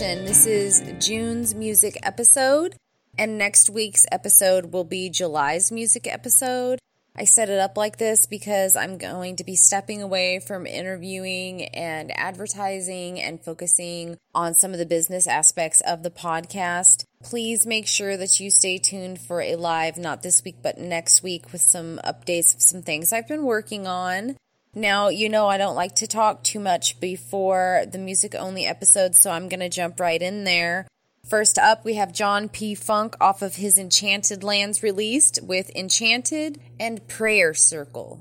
This is June's music episode, and next week's episode will be July's music episode. I set it up like this because I'm going to be stepping away from interviewing and advertising and focusing on some of the business aspects of the podcast. Please make sure that you stay tuned for a live, not this week, but next week, with some updates of some things I've been working on. Now, you know, I don't like to talk too much before the music only episode, so I'm going to jump right in there. First up, we have John P. Funk off of his Enchanted Lands released with Enchanted and Prayer Circle.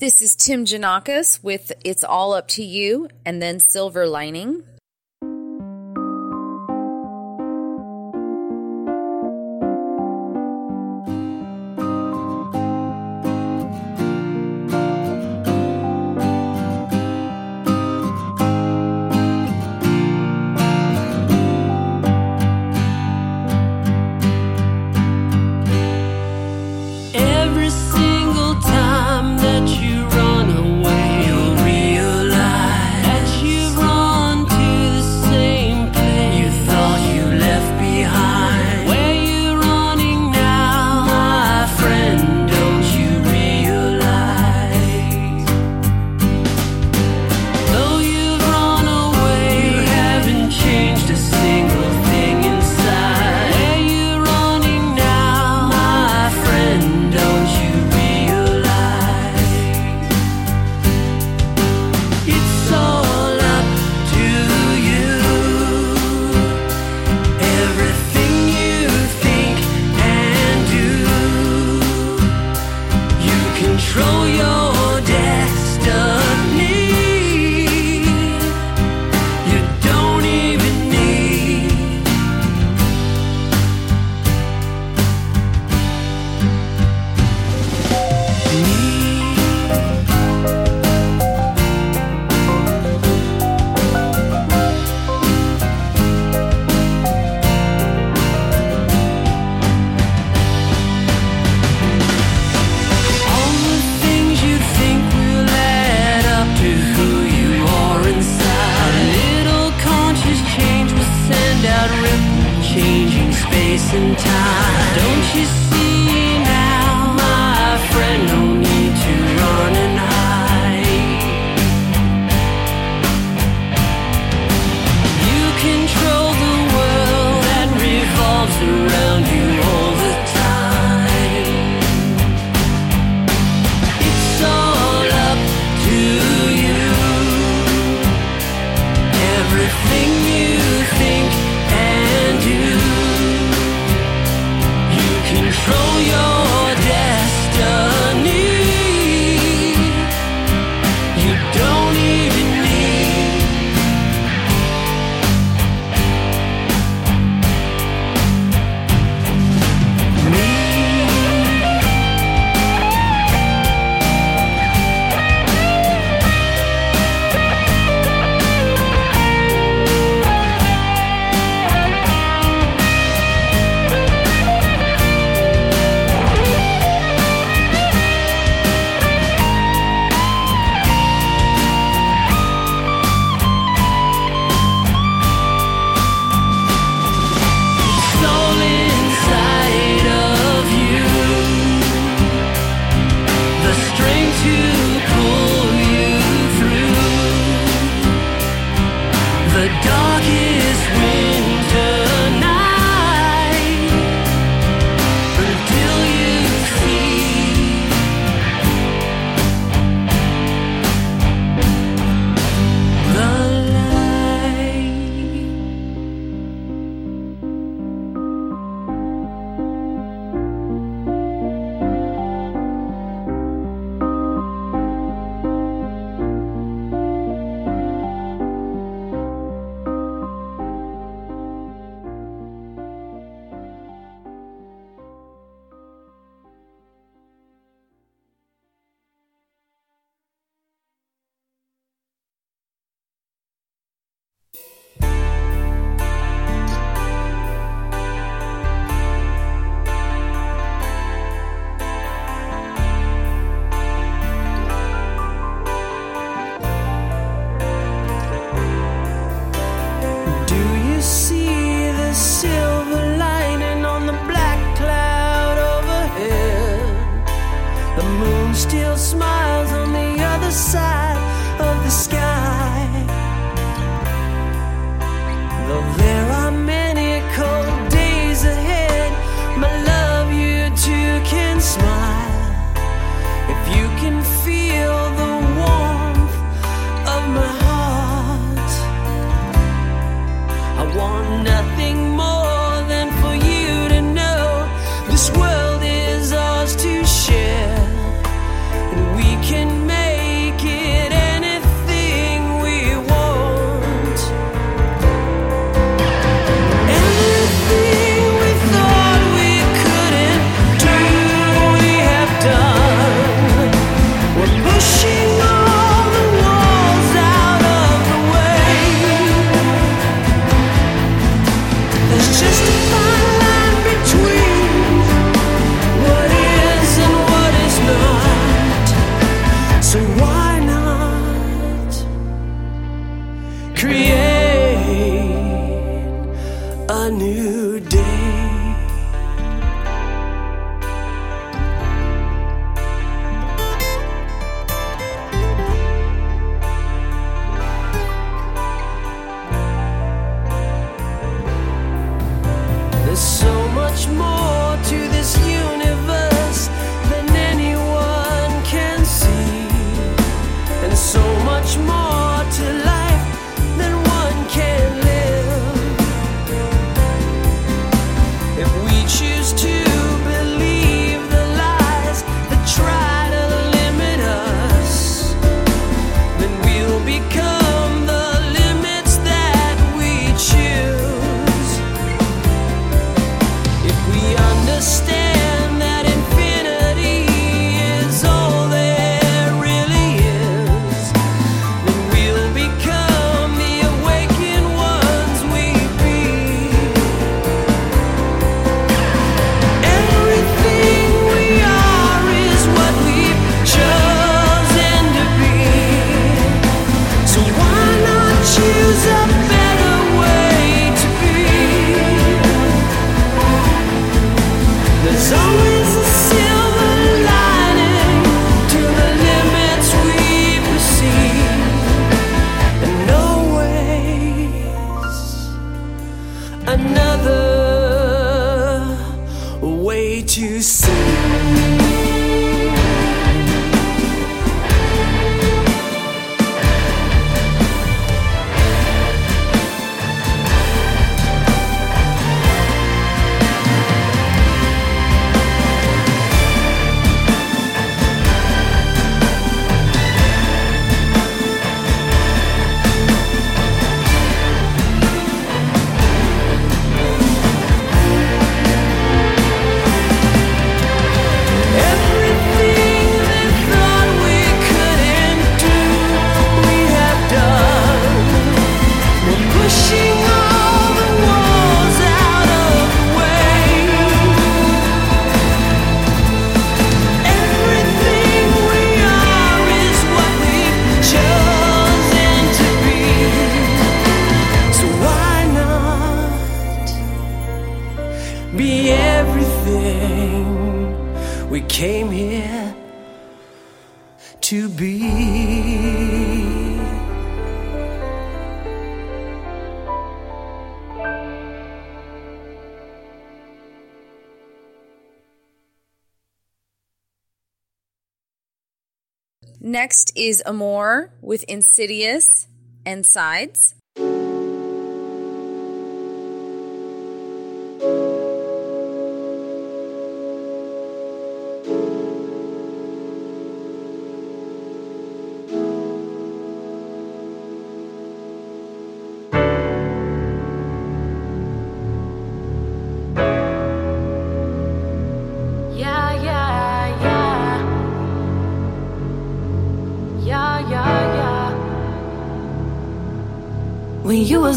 This is Tim Janakis with It's All Up to You and then Silver Lining. Next is Amor with Insidious and Sides.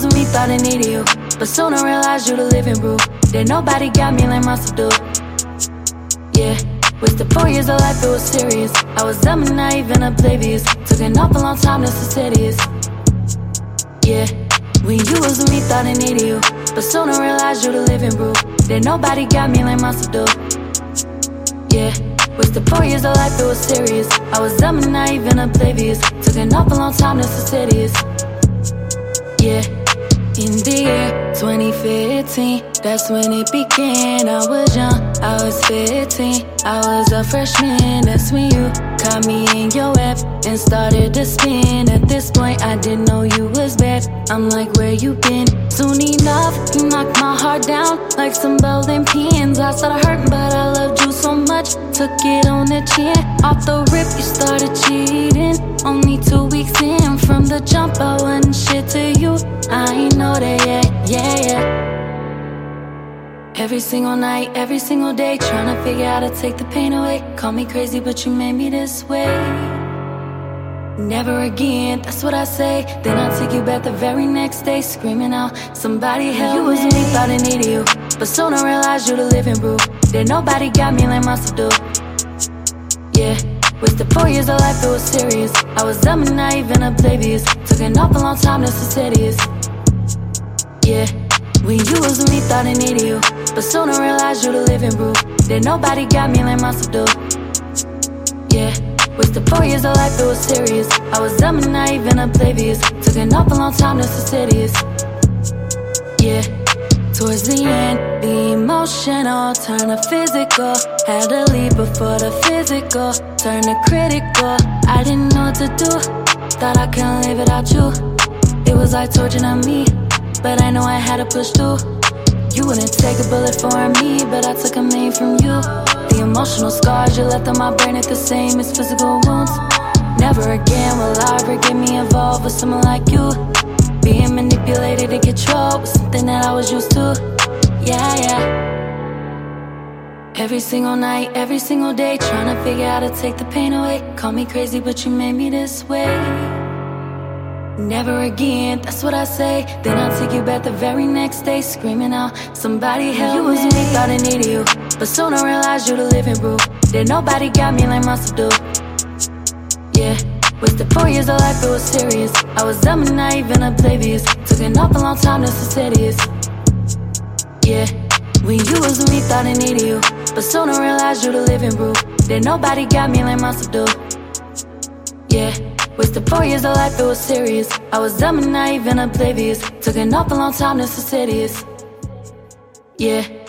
Was me, thought I needed you. But soon I realized you the living proof that nobody got me like my do. Yeah, with the four years of life, it was serious. I was dumb and naive and oblivious. Took an awful long time to serious. Yeah, when you was with me, thought I needed you. But soon I realized you the living proof that nobody got me like my do. Yeah. With the four years of life, it was serious. I was dumb and naive and oblivious. Took an awful long time to serious yeah. In the year 2015, that's when it began. I was young, I was 15, I was a freshman. That's when you caught me in your web and started to spin. At this point, I didn't know you was bad. I'm like, where you been? Soon enough, you knocked my heart down like some bowling pins. I started hurting, but I loved you so much. Took it on the chin. Off the rip, you started cheating. Only two weeks in from the jump, I wasn't shit to you. I ain't know that yet, yeah, yeah. Every single night, every single day, trying to figure out how to take the pain away. Call me crazy, but you made me this way. Never again, that's what I say. Then I take you back the very next day, screaming out, Somebody help you me. You was me, thought I needed you. But soon I realized you the living proof that nobody got me like myself do. Yeah. With the four years of life, it was serious. I was dumb and naive and oblivious. Took an awful long time to serious. Yeah, when you was with me, thought I needed you. But soon I realized you the living proof that nobody got me like my do. Yeah, with the four years of life, it was serious. I was dumb and naive and oblivious. Took an awful long time to serious. Yeah. Towards the end, the emotional turn to physical. Had to leave before the physical turn to critical. I didn't know what to do, thought I couldn't live without you. It was like torture on me, but I know I had to push through. You wouldn't take a bullet for me, but I took a main from you. The emotional scars you left on my brain are the same as physical wounds. Never again will I ever get me involved with someone like you. Being manipulated and controlled was something that I was used to. Yeah, yeah. Every single night, every single day, trying to figure out how to take the pain away. Call me crazy, but you made me this way. Never again, that's what I say. Then I'll take you back the very next day, screaming out, Somebody help you me. You was me, thought I needed you. But soon I realized you the living proof that nobody got me like must do. Yeah. With the four years of life, it was serious. I was dumb and naive and oblivious. Took an awful long time to serious. Yeah, when you was me, thought I needed you. But soon I realized you the living proof that nobody got me like my do. Yeah, the four years of life, it was serious. I was dumb and naive and oblivious. Took an awful long time to serious. Yeah.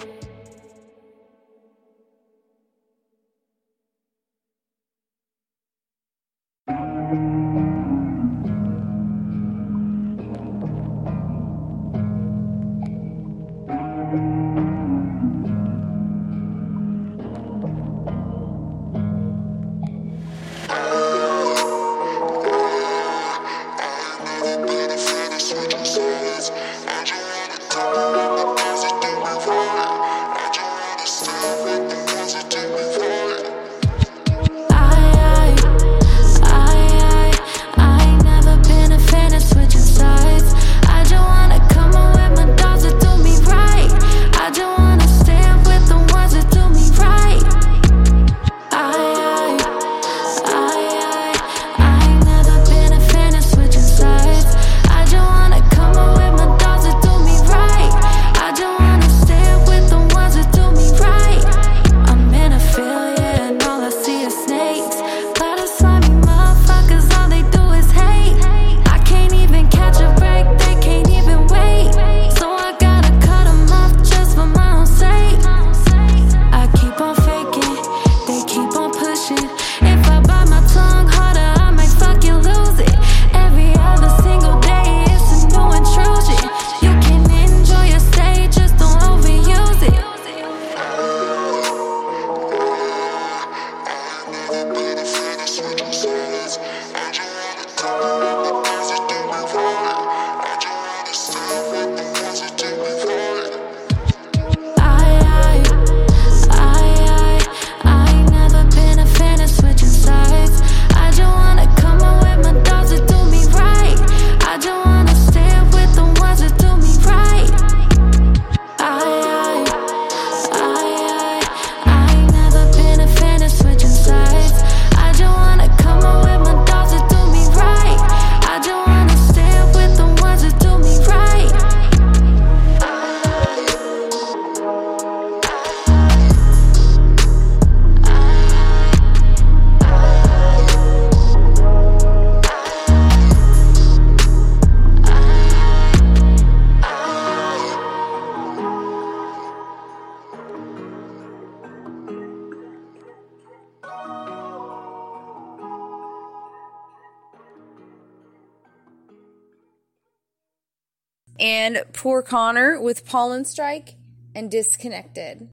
And Poor Connor with Pollen Strike and Disconnected.